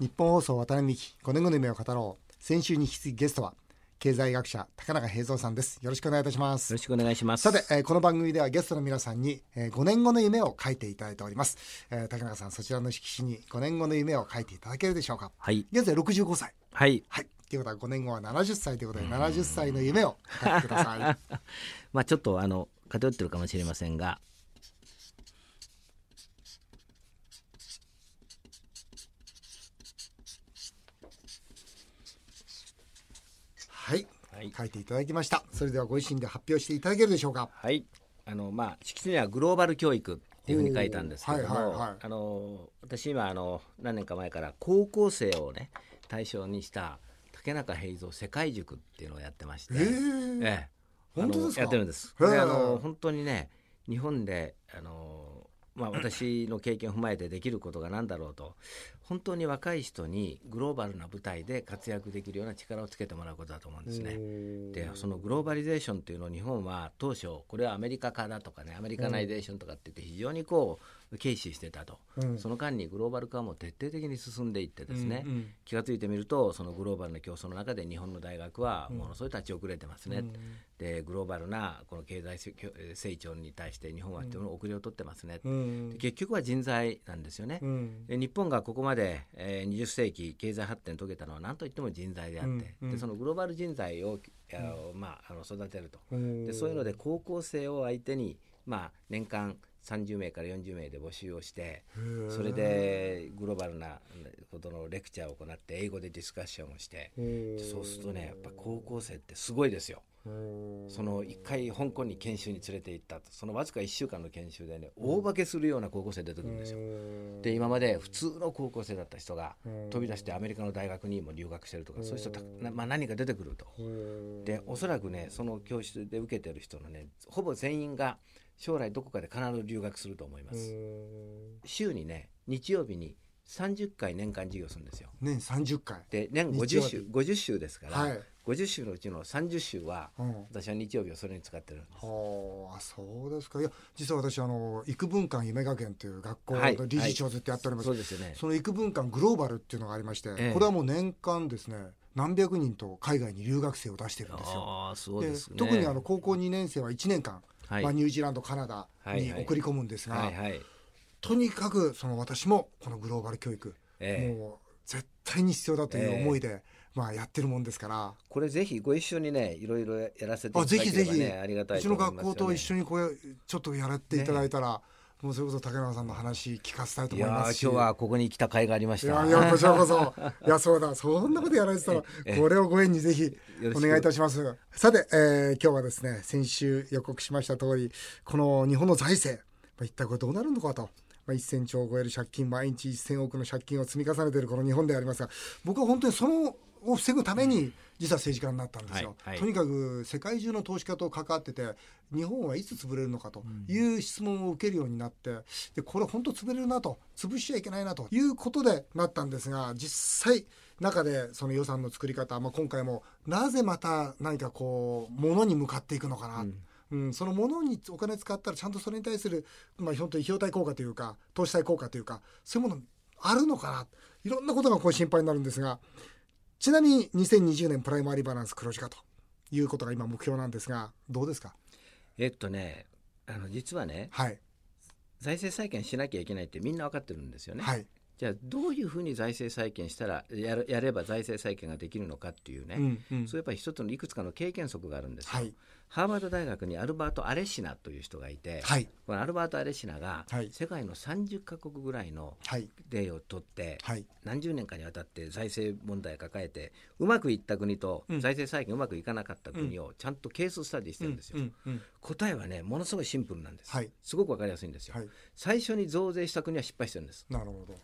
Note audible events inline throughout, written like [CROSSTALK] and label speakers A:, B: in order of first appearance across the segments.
A: 日本放送渡辺美希5年後の夢を語ろう。先週に引き続きゲストは経済学者高中平蔵さんです。よろしくお願いいたします。
B: よろしくお願いします。
A: さて、えー、この番組ではゲストの皆さんに、えー、5年後の夢を書いていただいております、えー、高中さんそちらの色紙に5年後の夢を書いていただけるでしょうか。
B: はい。
A: 現在65歳。
B: はい。
A: はい。ということは5年後は70歳ということで70歳の夢を書いてください。[LAUGHS]
B: まあちょっとあの偏ってるかもしれませんが
A: はい、
B: はい
A: 書いていただきました。それではご自身で発表していただけるでしょうか。
B: はい。あのまあ色紙にはグローバル教育っていうふうに書いたんですけども、
A: はいはいはい。
B: あの私今あの何年か前から高校生をね対象にした竹中平蔵世界塾っていうのをやってまして、
A: えー。
B: ええ。
A: 本当ですか？
B: やってるんです。であの本当にね日本であのまあ私の経験を踏まえてできることが何だろうと。本当に若い人にグローバルな舞台で活躍できるような力をつけてもらうことだと思うんですね。でそのグローバリゼーションというのを日本は当初これはアメリカ化だとかねアメリカナイゼーションとかって言って非常にこう軽視してたと、
A: うん。
B: その間にグローバル化も徹底的に進んでいってですね、
A: うんうん。
B: 気が付いてみるとそのグローバルな競争の中で日本の大学はものすごい立ち遅れてますね、でグローバルなこの経済成成長に対して日本はっていうのを遅れを取ってますね、
A: うん。
B: で結局は人材なんですよね、
A: うん。
B: で日本がここまで、えー20世紀経済発展を遂げたのは何といっても人材であって、
A: うん。うん。
B: でそのグローバル人材を、まあ、あの育てると、
A: うん。
B: でそういうので高校生を相手に、まあ、年間30名から40名で募集をして
A: ー。
B: それでグローバルなことのレクチャーを行って英語でディスカッションをして
A: うん
B: そうするとねやっぱ高校生ってすごいですよ。
A: うん
B: その1回香港に研修に連れて行ったと。そのわずか1週間の研修でね大化けするような高校生出てくるんですよ。で今まで普通の高校生だった人が
A: うん
B: 飛び出してアメリカの大学にも留学してるとかそういう人たなまあ、何人か出てくると。
A: うん
B: でおそらくねその教室で受けてる人のねほぼ全員が将来どこかで必ず留学すると思います。週にね日曜日に30回年間授業するんですよ。
A: 年30回。
B: で年50
A: 日曜日。
B: 週50週ですから、
A: はい。
B: 50週のうちの30週は、
A: うん。
B: 私は日曜日をそれに使ってるんです。
A: はあそうですか。いや実は私あの育文館夢学園という学校
B: はい。
A: の理事長をずっとやっております、
B: そうですよね。
A: その育文館グローバルっていうのがありまして、
B: ええ。
A: これはもう年間ですね何百人と海外に留学生を出してるんですよ。
B: ああそうですね。
A: 特にあの高校2年生は1年間、
B: はい。
A: まあ、ニュージーランドカナダに送り込むんですが、
B: はいはい。
A: とにかくその私もこのグローバル教育、
B: ええ。
A: もう絶対に必要だという思いで、まあ、やってるもんですから。
B: これぜひご一緒にねいろいろやらせていただ
A: あぜ
B: ければ
A: ひぜひ、
B: ねありがたいう
A: ちの。学校と一緒にこれちょっとやらっていただいたら、もうそれこそ竹中さんの話聞かせたいと思いますし。
B: 今日はここに来た甲斐がありました。
A: いやこちらこそ。いやそうだそんなことやられてたら [LAUGHS]
B: ええ。
A: これをご縁にぜひお願いいたします。さて、えー今日はですね先週予告しました通りこの日本の財政、まあ、一体これどうなるのかと。まあ、1000兆を超える借金毎日1000億の借金を積み重ねているこの日本でありますが僕は本当にそのを防ぐために実は政治家になったんですよ、
B: はいはい。
A: とにかく世界中の投資家と関わってて日本はいつ潰れるのかという質問を受けるようになってでこれ本当潰れるなと潰しちゃいけないなということでなったんですが実際中でその予算の作り方、まあ、今回もなぜまた何かこうものに向かっていくのかな、うん。そのものにお金使ったらちゃんとそれに対する、まあ、本当に費用対効果というか投資対効果というかそういうものあるのかな。いろんなことがこう心配になるんですがちなみに2020年プライマリーバランス黒字化ということが今目標なんですがどうですか？
B: えっとねあの実はね
A: はい。
B: 財政再建しなきゃいけないってみんな分かってるんですよね。
A: はい。
B: じゃあどういうふうに財政再建したらやるやれば財政再建ができるのかっていうね、
A: うんうん。
B: そうやっぱり一つのいくつかの経験則があるんですよ。
A: はい
B: ハーバード大学にアルバート・アレシナという人がいて、
A: はい。
B: このアルバート・アレシナが
A: はい。
B: 世界の30カ国ぐらいの
A: はい。
B: 例を取って、
A: はい。
B: 何十年かにわたって財政問題を抱えてうまくいった国と
A: うん。
B: 財政再建うまくいかなかった国をちゃんとケーススタディしてるんですよ。答えはねものすごいシンプルなんです、
A: はい。
B: すごくわかりやすいんですよ、
A: はい。
B: 最初に増税した国は失敗してるんです。
A: なるほど。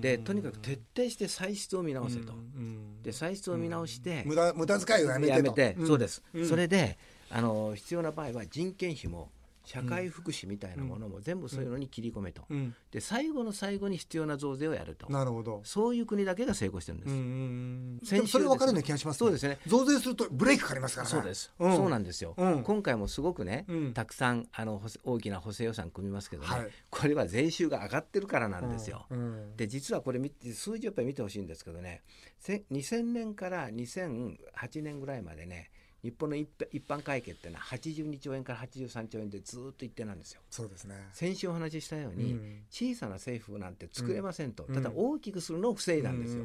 B: でとにかく徹底して歳出を見直せと、
A: うん。
B: で歳出を見直して、
A: 無駄無駄遣いをやめて
B: そうです、
A: うん。
B: それであの必要な場合は人件費も社会福祉みたいなものも全部そういうのに切り込めと、
A: うん。
B: で最後の最後に必要な増税をやると。
A: なるほど。
B: そういう国だけが成功してるんです、
A: うんそれ分かるような気がします、
B: そうですね。
A: 増税するとブレーキかかりますからね。
B: そうです、
A: うん。
B: そうなんですよ、
A: うん。
B: 今回もすごくね、
A: うん。
B: たくさんあの大きな補正予算組みますけどね、
A: はい。
B: これは税収が上がってるからなんですよ。
A: うん。うん。
B: で実はこれ見て数字やっぱり見てほしいんですけどね。せ2000年から2008年ぐらいまでね日本の一般会計っていうのは82兆円から83兆円でずっと一定なんですよ。
A: そうですね。
B: 先週お話ししたように、
A: うん。
B: 小さな政府なんて作れませんと、
A: うん。
B: ただ大きくするのを防いだんですよ。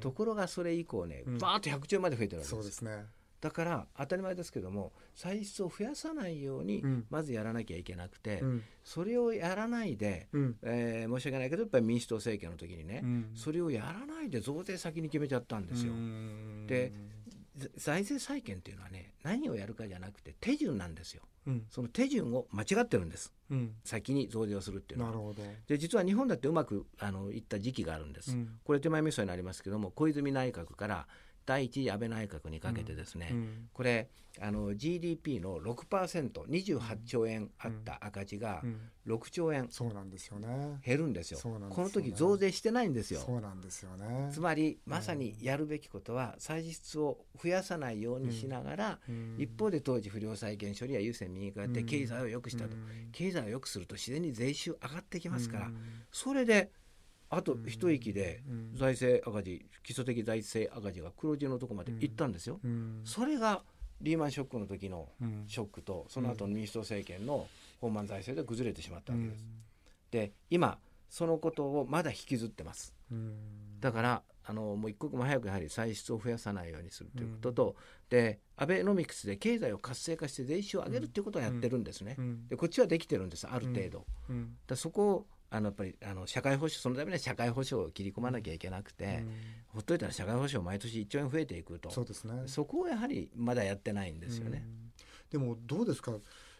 B: ところがそれ以降ね
A: うん。
B: バーッと100兆円まで増えてるわけです
A: そうですね。
B: だから当たり前ですけども歳出を増やさないように
A: うん。
B: まずやらなきゃいけなくて、
A: うん。
B: それをやらないで、
A: うん。
B: えー申し訳ないけどやっぱり民主党政権の時にね、
A: うん。
B: それをやらないで増税先に決めちゃったんですよ。
A: うん。
B: でざ財政再建っていうのはね何をやるかじゃなくて手順なんですよ。
A: うん
B: その手順を間違ってるんです
A: うん
B: 先に増税をするっていうのは。
A: なるほど
B: で実は日本だってうまくあのいった時期があるんです。
A: うん
B: これ手前味噌になりますけども小泉内閣から第一次安倍内閣にかけてですね、
A: うん
B: これあの GDP の 6%28 兆円あった赤字が
A: うん。
B: 6兆円
A: そうなんですよね。
B: 減るんですよ。
A: すよね。
B: この時増税してないんですよ。
A: そうなんですよね。
B: つまりまさにやるべきことは歳出を増やさないようにしながら、
A: うん。
B: 一方で当時不良債権処理や優先民営化やって
A: うん
B: 経済を良くしたと、
A: うん。
B: 経済を良くすると自然に税収上がってきますから、
A: うん。
B: それであと一息で
A: うん。
B: 財政赤字基礎的財政赤字が黒字のとこまで行ったんですよ。
A: うん。
B: それがリーマンショックの時の
A: うん。
B: ショックとその後の民主党政権の放満財政で崩れてしまったわけです。
A: うん。
B: で今そのことをまだ引きずってます。
A: うん。
B: だからあのもう一刻も早くやはり歳出を増やさないようにするということと、でアベノミクスで経済を活性化して税収を上げるっていうことをやってるんですね。
A: うん。
B: でこっちはできてるんですある程度。
A: うん。
B: だそこをあのやっぱりあの社会保障そのためには社会保障を切り込まなきゃいけなくて、
A: うん。
B: ほっといたら社会保障毎年1兆円増えていくと。
A: そうですね。
B: そこをやはりまだやってないんですよね。
A: うん。でもどうですか？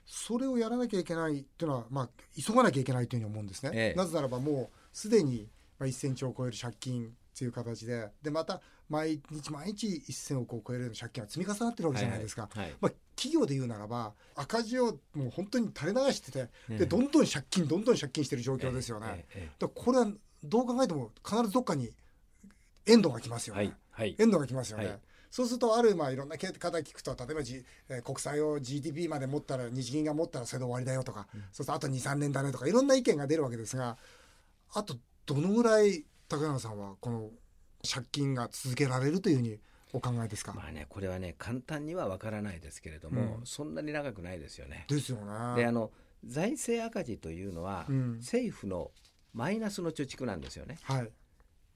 A: それをやらなきゃいけないっていうのは、まあ、急がなきゃいけないというふうに思うんですね、
B: ええ。
A: なぜならばもうすでにまあ1000兆を超える借金という形ででまた毎日毎日1000億を超えるような借金が積み重なってるわけじゃないですか、
B: はいはい。はい
A: まあ、企業で言うならば赤字をもう本当に垂れ流してて、
B: ええ。
A: でどんどん借金どんどん借金してる状況ですよね、
B: えええ
A: だこれはどう考えても必ずどっかにエンドが来ますよね、
B: えはいはい。
A: エンドが来ますよね。
B: はい。
A: そうするとあるまあいろんな方聞くと例えば、G えー国債を GDP まで持ったら日銀が持ったらそれで終わりだよとか、そうするとあと23年だねとかいろんな意見が出るわけですがあとどのぐらい高山さんはこの借金が続けられるというふうにお考えですか、
B: まあねこれはね簡単にはわからないですけれども、
A: うん
B: そんなに長くないですよね。
A: ですよね。
B: であの財政赤字というのは、
A: うん
B: 政府のマイナスの貯蓄なんですよね。
A: はい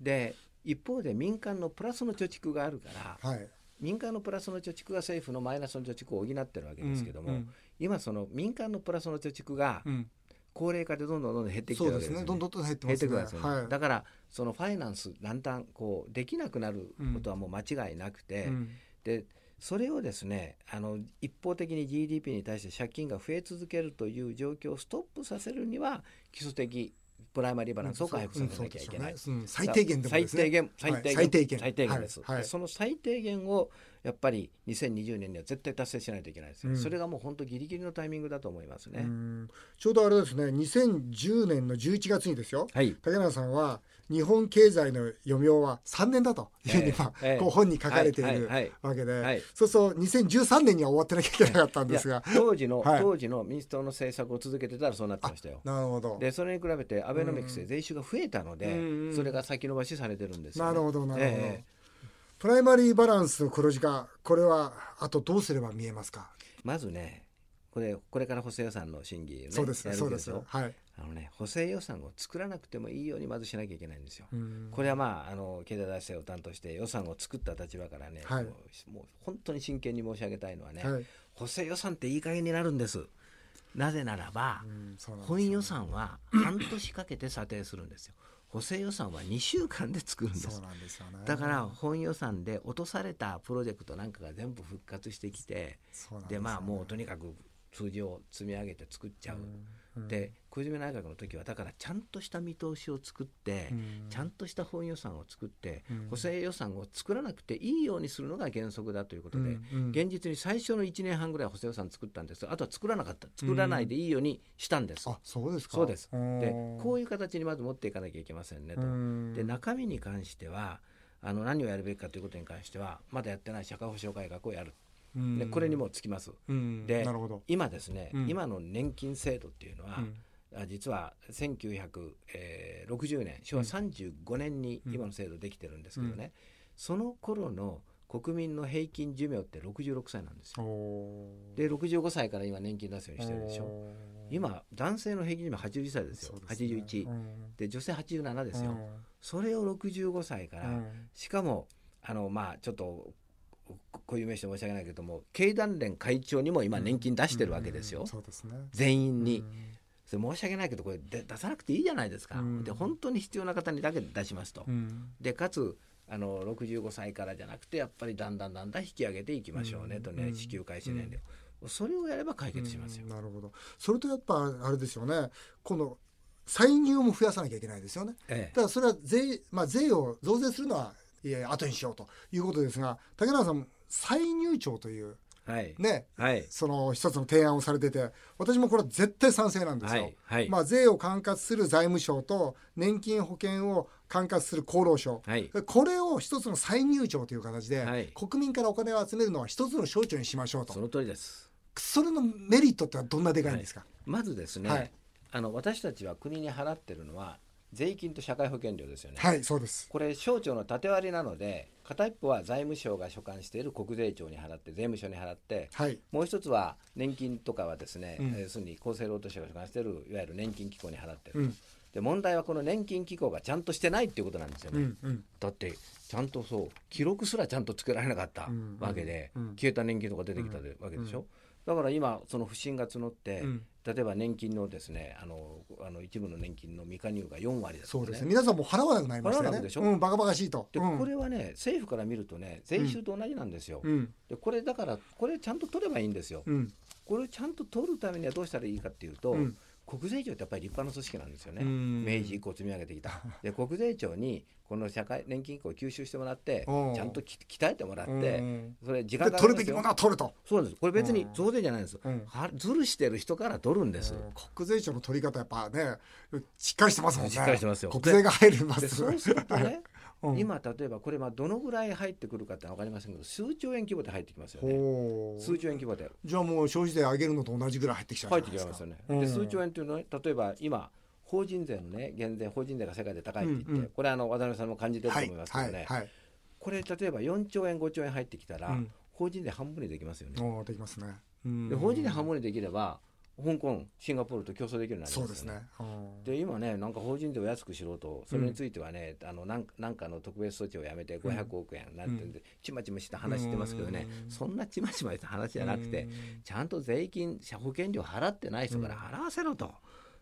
B: で一方で民間のプラスの貯蓄があるから
A: はい。
B: 民間のプラスの貯蓄が政府のマイナスの貯蓄を補ってるわけですけども、
A: うん
B: 今その民間のプラスの貯蓄が
A: うん
B: 高齢化でどんどんどんどん減ってきて
A: そうで
B: るわけですすよね。
A: ね。どんどんどん減ってますね。
B: 減ってくるんですよね、
A: はい。
B: だからそのファイナンスだんだんこうできなくなることはもう間違いなくて、
A: うん。
B: でそれをですねあの一方的に GDP に対して借金が増え続けるという状況をストップさせるには基礎的プライマリーバランスを回復させなきゃいけない。
A: うんねうん最低限でもですね。
B: 最低限。最低限、
A: はい最低限
B: 最低限。です、
A: はい。
B: その最低限をやっぱり2020年には絶対達成しないといけないですよ、
A: うん。
B: それがもう本当ギリギリのタイミングだと思いますね、
A: うん。ちょうどあれですね2010年の11月にですよ。
B: はい。
A: 竹中さんは日本経済の余命は3年だというふうに、
B: ええ
A: まあ
B: ええ。
A: こう本に書かれている
B: はいはい
A: わけで、
B: はい。
A: そうすると2013年には終わってなきゃいけなかったんですが。
B: 当時の、
A: はい。
B: 当時の民主党の政策を続けてたらそうなってましたよ。
A: なるほど。
B: でそれに比べてアベノミクスで税収が増えたので、
A: うん。
B: それが先延ばしされてるんですよ、ね、
A: なるほどなるほど、
B: ええ
A: プライマリーバランスの黒字化これはあとどうすれば見えますか、
B: まずねこれこれから補正予算の審議、ね、
A: そうですそうですはい、
B: あのね補正予算を作らなくてもいいようにまずしなきゃいけないんですよ。
A: うん。
B: これはまああの経済財政を担当して予算を作った立場からね、
A: はい。
B: もうもう本当に真剣に申し上げたいのはね、
A: はい。
B: 補正予算っていい加減になるんです。なぜならば、
A: うんそうなんですよ
B: 本予算は半年かけて査定するんですよ。補正予算は2週間で作るんです。
A: そう。なんですよね。
B: だから本予算で落とされたプロジェクトなんかが全部復活してきて
A: でね。
B: でまあもうとにかく数字を積み上げて作っちゃう、
A: うん
B: で小泉内閣の時はだからちゃんとした見通しを作って、
A: うん。
B: ちゃんとした本予算を作って、
A: うん。
B: 補正予算を作らなくていいようにするのが原則だということで、現実に最初の1年半ぐらい補正予算作ったんですあとは作らなかった。作らないでいいようにしたんです。
A: あそうですか。
B: そうです。
A: うん。
B: でこういう形にまず持っていかなきゃいけませんねと。
A: うん。
B: で中身に関してはあの何をやるべきかということに関してはまだやってない社会保障改革をやる、
A: うん
B: でこれにもつきます。
A: うん。
B: で
A: なるほど。
B: 今ですね、
A: うん。
B: 今の年金制度っていうのは、実は1960年昭和35年に
A: うん。
B: 今の制度できてるんですけどね、その頃の国民の平均寿命って66歳なんですよ。で65歳から今年金出すようにしてるでしょ。今男性の平均寿命81歳ですよ。
A: ですね。
B: 81
A: うん。
B: で女性87ですよ、
A: うん。
B: それを65歳から、
A: うん。
B: しかもあのまあちょっとここういう名詞で申し訳ないけども経団連会長にも今年金出してるわけですよ、
A: うんそうですね。
B: 全員に、
A: うん。
B: それ申し訳ないけどこれで出さなくていいじゃないですか、
A: うん。
B: で本当に必要な方にだけ出しますと、
A: うん。
B: でかつあの65歳からじゃなくてやっぱりだんだんだんだん引き上げていきましょうね、
A: うん。
B: とね支給開始年齢を、それをやれば解決しますよ、
A: うん。なるほど。それとやっぱあれですよね。この歳入も増やさなきゃいけないですよね。
B: ええ。
A: だからそれは税,、まあ、税を増税するのは後にしようということですが竹中さん歳入庁という
B: はい、
A: ね
B: はい。
A: その一つの提案をされてて私もこれは絶対賛成なんですよ。
B: はい。はい。
A: まあ、税を管轄する財務省と年金保険を管轄する厚労省、
B: はい。
A: これを一つの歳入庁という形で、
B: はい。
A: 国民からお金を集めるのは一つの省庁にしましょうと。
B: その通りです。
A: それのメリットってどんなでかいんですか、
B: まずですね、
A: はい。
B: あの私たちは国に払ってるのは税金と社会保険料ですよね、
A: はい、そうです。
B: これ省庁の縦割りなので片一方は財務省が所管している国税庁に払って税務署に払って
A: はい、
B: もう一つは年金とかはですね、
A: うん。
B: えー要するに厚生労働省が所管しているいわゆる年金機構に払ってる、
A: うん、
B: で問題はこの年金機構がちゃんとしてないっていうことなんですよね、
A: うん、うん、
B: だってちゃんとそう記録すらちゃんとつけられなかった
A: うん
B: わけで、
A: うん。
B: 消えた年金とか出てきたでわけでしょ、だから今その不信が募って、
A: うん。
B: 例えば年金のですねあのあの一部の年金の未加入が4割です
A: そうですね。皆さんも払わなくなりましたよね。
B: 払わなくでしょ？
A: うん、バカバカしいと。
B: で、
A: うん。
B: これはね政府から見るとね税収と同じなんですよ、
A: うん、
B: でこれだからこれちゃんと取ればいいんですよ、
A: うん、
B: これをちゃんと取るためにはどうしたらいいかっていうと、
A: うん
B: 国税庁ってやっぱり立派な組織なんですよね、
A: うん。
B: 明治以降積み上げてきた。[LAUGHS] で国税庁にこの社会年金機構を吸収してもらって
A: う。ん
B: ちゃんとき鍛えてもらって
A: うん
B: それ時
A: で
B: 間かかりますよ。
A: 取るべきものは取ると。
B: そうです。これ別に増税じゃないんです、
A: うん。
B: はずるしてる人から取るんです、
A: うん。国税庁の取り方やっぱねしっかりしてますもんね。
B: しっかりしてますよ。
A: 国税が入ります。
B: でそうするとね、[LAUGHS]
A: うん。
B: 今例えばこれまあどのぐらい入ってくるかって分かりませんけど数兆円規模で入ってきますよね。数兆円規模で。
A: じゃあもう消費税上げるのと同じぐらい入ってきちゃう
B: 入。ってきますよね、
A: うん。
B: で数兆円っていうのはね例えば今法人税のね減税法人税が世界で高いって言って、
A: うんうん。
B: これあの渡辺さんも感じてると
A: はい
B: 思いますけどね、
A: はいはい。
B: これ例えば4兆円5兆円入ってきたら、
A: うん。
B: 法人税半分にできますよね、
A: できますね。うん。
B: で法人税半分にできれば香港シンガポールと競争できるようになり
A: そうです
B: ますよね。
A: ね。うん。
B: で今ねなんか法人税を安くしろとそれについてはね、あのなんなんかの特別措置をやめて500億円なんてんで、ちまちました話してますけどね、
A: うん。
B: そんなちまちました話じゃなくて、
A: うん。
B: ちゃんと税金社保険料払ってない人から払わせろと。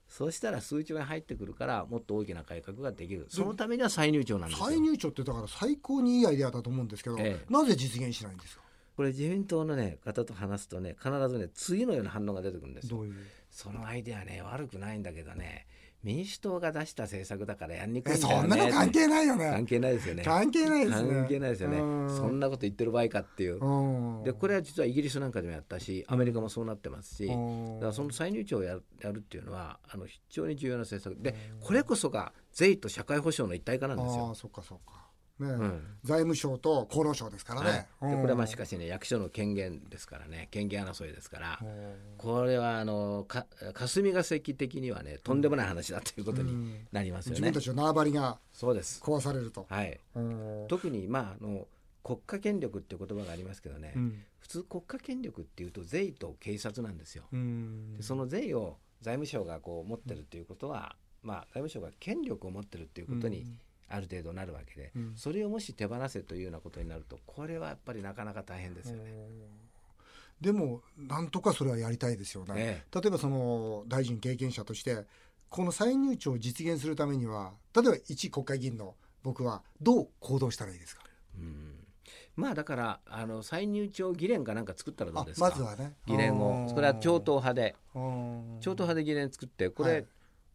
B: そうしたら数兆円入ってくるからもっと大きな改革ができる。そのためには歳入庁なんですよ。
A: 歳入庁ってだから最高にいいアイデアだと思うんですけど、
B: ええ。
A: なぜ実現しないんですか？
B: これ自民党の、ね、方と話すとね必ずね次のような反応が出てくるんですよ。
A: どういう？
B: そのアイデアね悪くないんだけどね民主党が出した政策だからやんにくい
A: え
B: んだよね。
A: そんなの関係ないよ
B: 関
A: ね
B: 係ないですよね。
A: 関係ないですね。
B: 関係ないですよね。
A: うん。
B: そんなこと言ってる場合かっていう。
A: うん。
B: でこれは実はイギリスなんかでもやったしアメリカもそうなってますし、
A: うん。
B: だからその歳入庁をやるやるっていうのはあの非常に重要な政策。でこれこそが税と社会保障の一体化なんですよ。
A: ああそっかそっかね、
B: ん。
A: 財務省と厚労省ですからね、
B: はい、でこれはまあし
A: し
B: かしね役所の権限ですからね。権限争いですから。
A: うん。
B: これはあのか霞が関的にはねとんでもない話だということになりますよね。
A: 自分た。ちの縄張りが
B: そうです、
A: 壊されると、
B: はい、
A: うん。
B: 特にまああの国家権力っていう言葉がありますけどね、
A: うん。
B: 普通国家権力っていうと税と警察なんですよ。
A: うん。
B: でその税を財務省がこう持ってるっていうことは、まあ、財務省が権力を持ってるっていうことにある程度なるわけで、
A: うん。
B: それをもし手放せというようなことになるとこれはやっぱりなかなか大変ですよね。
A: でもなんとかそれはやりたいですよね、
B: え
A: 例えばその大臣経験者としてこの歳入庁を実現するためには例えば一国会議員の僕はどう行動したらいいですか、
B: うん。まあだからあの歳入庁議連かなんか作ったらどう
A: あ
B: ですか？
A: まずはね。
B: 議連を。それは超党派で。
A: うん
B: 超党派で議連作ってこれ、
A: はい。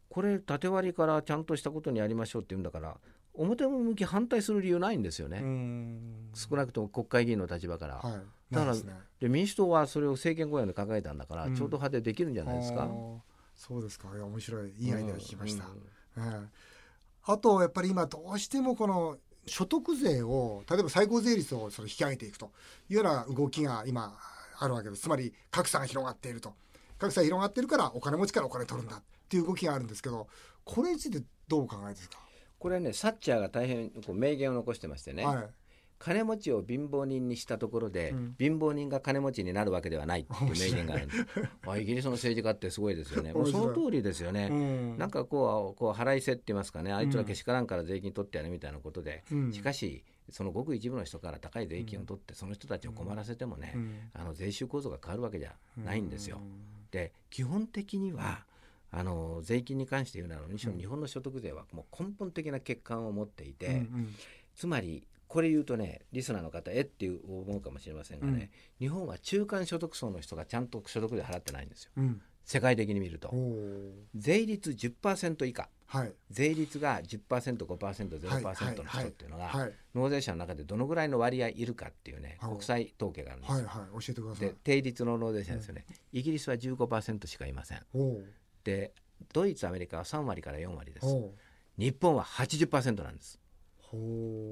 B: これ縦割りからちゃんとしたことにやりましょうって言うんだから表向き反対する理由ないんですよね、
A: うん。
B: 少なくとも国会議員の立場から、
A: はい。
B: だから
A: ね。
B: で民主党はそれを政権公約で掲げたんだから、
A: うん。
B: 超党派でできるんじゃないですか。
A: そうですか。いや面白い。いいアイデア聞きました、
B: うん。
A: ええ。あとやっぱり今どうしてもこの所得税を例えば最高税率をそれ引き上げていくというような動きが今あるわけです。つまり格差が広がっていると。格差が広がっているからお金持ちからお金取るんだっていう動きがあるんですけどこれについてどうお考えですか、
B: これねサッチャーが大変こう名言を残してましてね、
A: はい。
B: 金持ちを貧乏人にしたところで、
A: うん。
B: 貧乏人が金持ちになるわけではないっていう名言があるんです。あイギリスの政治家ってすごいですよね。もうその通りですよね、
A: うん。
B: なんかこうこう払いせって言いますかね。あいつらけしからんから税金取ってやるみたいなことで、
A: うん。
B: しかしそのごく一部の人から高い税金を取ってその人たちを困らせてもね、
A: うん。
B: あの税収構造が変わるわけじゃないんですよ。で基本的にはあの税金に関して言うならにしろ日本の所得税はもう根本的な欠陥を持っていて、
A: うんうん。
B: つまりこれ言うとねリスナーの方えっていう思うかもしれませんがね、日本は中間所得層の人がちゃんと所得税払ってないんですよ。
A: うん。
B: 世界的に見ると。税率10%以下。
A: はい。
B: 税率が 10%5%0%
A: はい
B: の人っていうのが
A: はい。
B: 納税者の中でどのぐらいの割合いるかっていうね
A: はい。
B: 国際統計があるんですよ。
A: はいはい。教えてください。
B: で定率の納税者ですよね、イギリスは15%しかいません
A: おー
B: でドイツアメリカは3割から4割です。日本は80%なんです。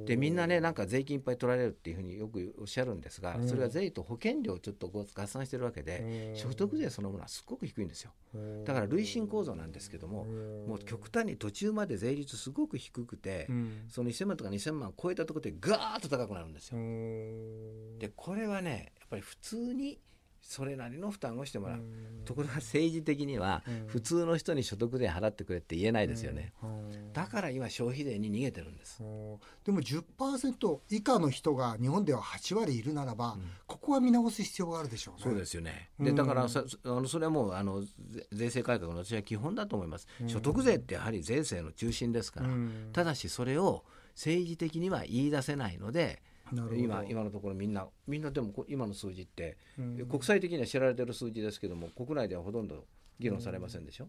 B: でみんなねなんか税金いっぱい取られるっていうふうによくおっしゃるんですが、
A: うん。
B: それは税と保険料をちょっとご合算してるわけで、
A: うん。
B: 所得税そのものはすごく低いんですよ。だから累進構造なんですけども、もう極端に途中まで税率すごく低くて、
A: うん。
B: その1000万とか2000万超えたところでガーッと高くなるんですよ、
A: うん。
B: でこれはねやっぱり普通にそれなりの負担をしてもらう、
A: うん。
B: ところが政治的には
A: うん。
B: 普通の人に所得税払ってくれって言えないですよね、
A: うん。
B: だから今消費税に逃げてるんです、
A: うん。でも10%以下の人が日本では8割いるならば、
B: うん。
A: ここは見直す必要があるでしょうね。
B: そうですよね。
A: うん。
B: でだからさあのそれはもうあのぜ税制改革の私は基本だと思います。
A: うん。
B: 所得税ってやはり税制の中心ですから。
A: うん。
B: ただしそれを政治的には言い出せないので、今今のところみんなみんなでもこ今の数字って、
A: うん
B: 国際的には知られてる数字ですけども国内ではほとんど議論されませんでしょ？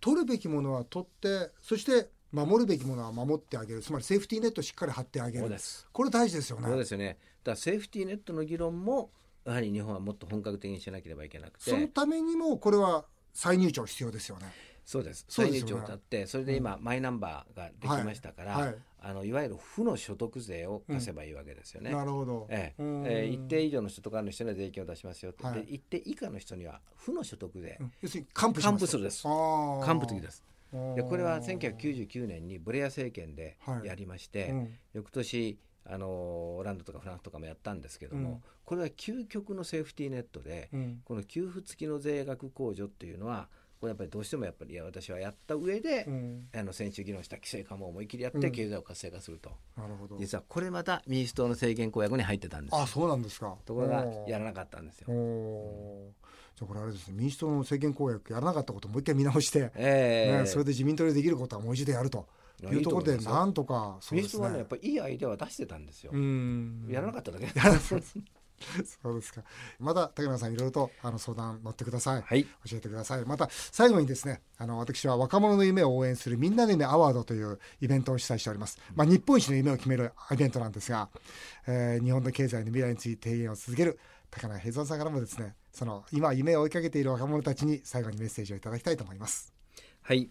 A: 取るべきものは取ってそして守るべきものは守ってあげるつまりセーフティーネットをしっかり張ってあげる。これ大事ですよね。
B: そうですよね。だからセーフティーネットの議論もやはり日本はもっと本格的にしなければいけなくて。
A: そのためにもこれは再入庁必要ですよね。
B: そうです。再
A: そうですよね。
B: 入庁だって、それで今、マイナンバーができましたから、
A: はい。はい。
B: あのいわゆる負の所得税を課せばいいわけですよね。
A: なるほど。
B: ええ。一定以上の所得ある人には税金を出しますよって、
A: はい。
B: で一定以下の人には負の所得税、
A: うん。要するに還付す
B: 還付するです。還付的です。でこれは
A: あー。
B: 1999年にブレア政権で
A: はい。
B: やりまして、
A: うん。
B: 翌年あのオランダとかフランスとかもやったんですけども、
A: うん。
B: これは究極のセーフティーネットで、
A: うん。
B: この給付付きの税額控除っていうのはこれやっぱりどうしてもやっぱり私はやった上で、
A: うん。
B: あの先週議論した規制緩和を思い切りやっ
A: うん。
B: て経済を活性化すると、
A: なるほど。
B: 実はこれまた民主党の政権公約に入ってたんですよ。
A: あそうなんですか。
B: ところがやらなかったんですよ。
A: じゃあこれあれですね。民主党の政権公約やらなかったことをもう一回見直して、
B: ええ。
A: ね、それで自民党でできることはもう一度やると。
B: い
A: うところでなんとかそうですね。
B: 民主党はねやっぱりいいアイデアは出してたんですよ。
A: うん。
B: やらなかっただけ。[LAUGHS]
A: そうですかまた竹中さんいろいろとあの相談乗ってください、
B: はい。
A: 教えてくださいまた最後にですねあの私は若者の夢を応援するみんなの夢アワードというイベントを主催しております、まあ、日本一の夢を決めるイベントなんですが、えー日本の経済の未来について提言を続ける高中平蔵さんからもですねその今夢を追いかけている若者たちに最後にメッセージをいただきたいと思います
B: はい。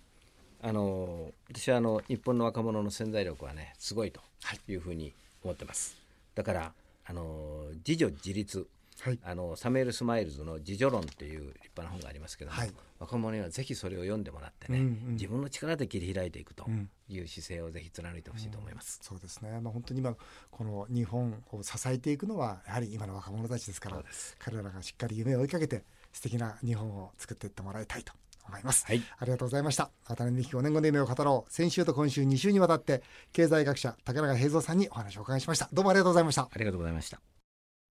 B: あの私はあの日本の若者の潜在力はねすごいというふうに思ってます。だからあの自助自立。
A: はい。
B: あのサミュエル・スマイルズの「自助論」っていう立派な本がありますけども、
A: はい。
B: 若者にはぜひそれを読んでもらってね、
A: うんうん。
B: 自分の力で切り開いていくと
A: うん。
B: いう姿勢をぜひ貫いてほしいと思います。
A: そうですね、まあ、本当に今この日本を支えていくのはやはり今の若者たちですから彼らがしっかり夢を追いかけて素敵な日本を作っていってもらいたいと思います、
B: はい。
A: ありがとうございました。渡辺美希5年後の夢を語ろう。先週と今週2週にわたって経済学者竹中平蔵さんにお話をお伺いしました。どうもありがとうございました。
B: ありがとうございました。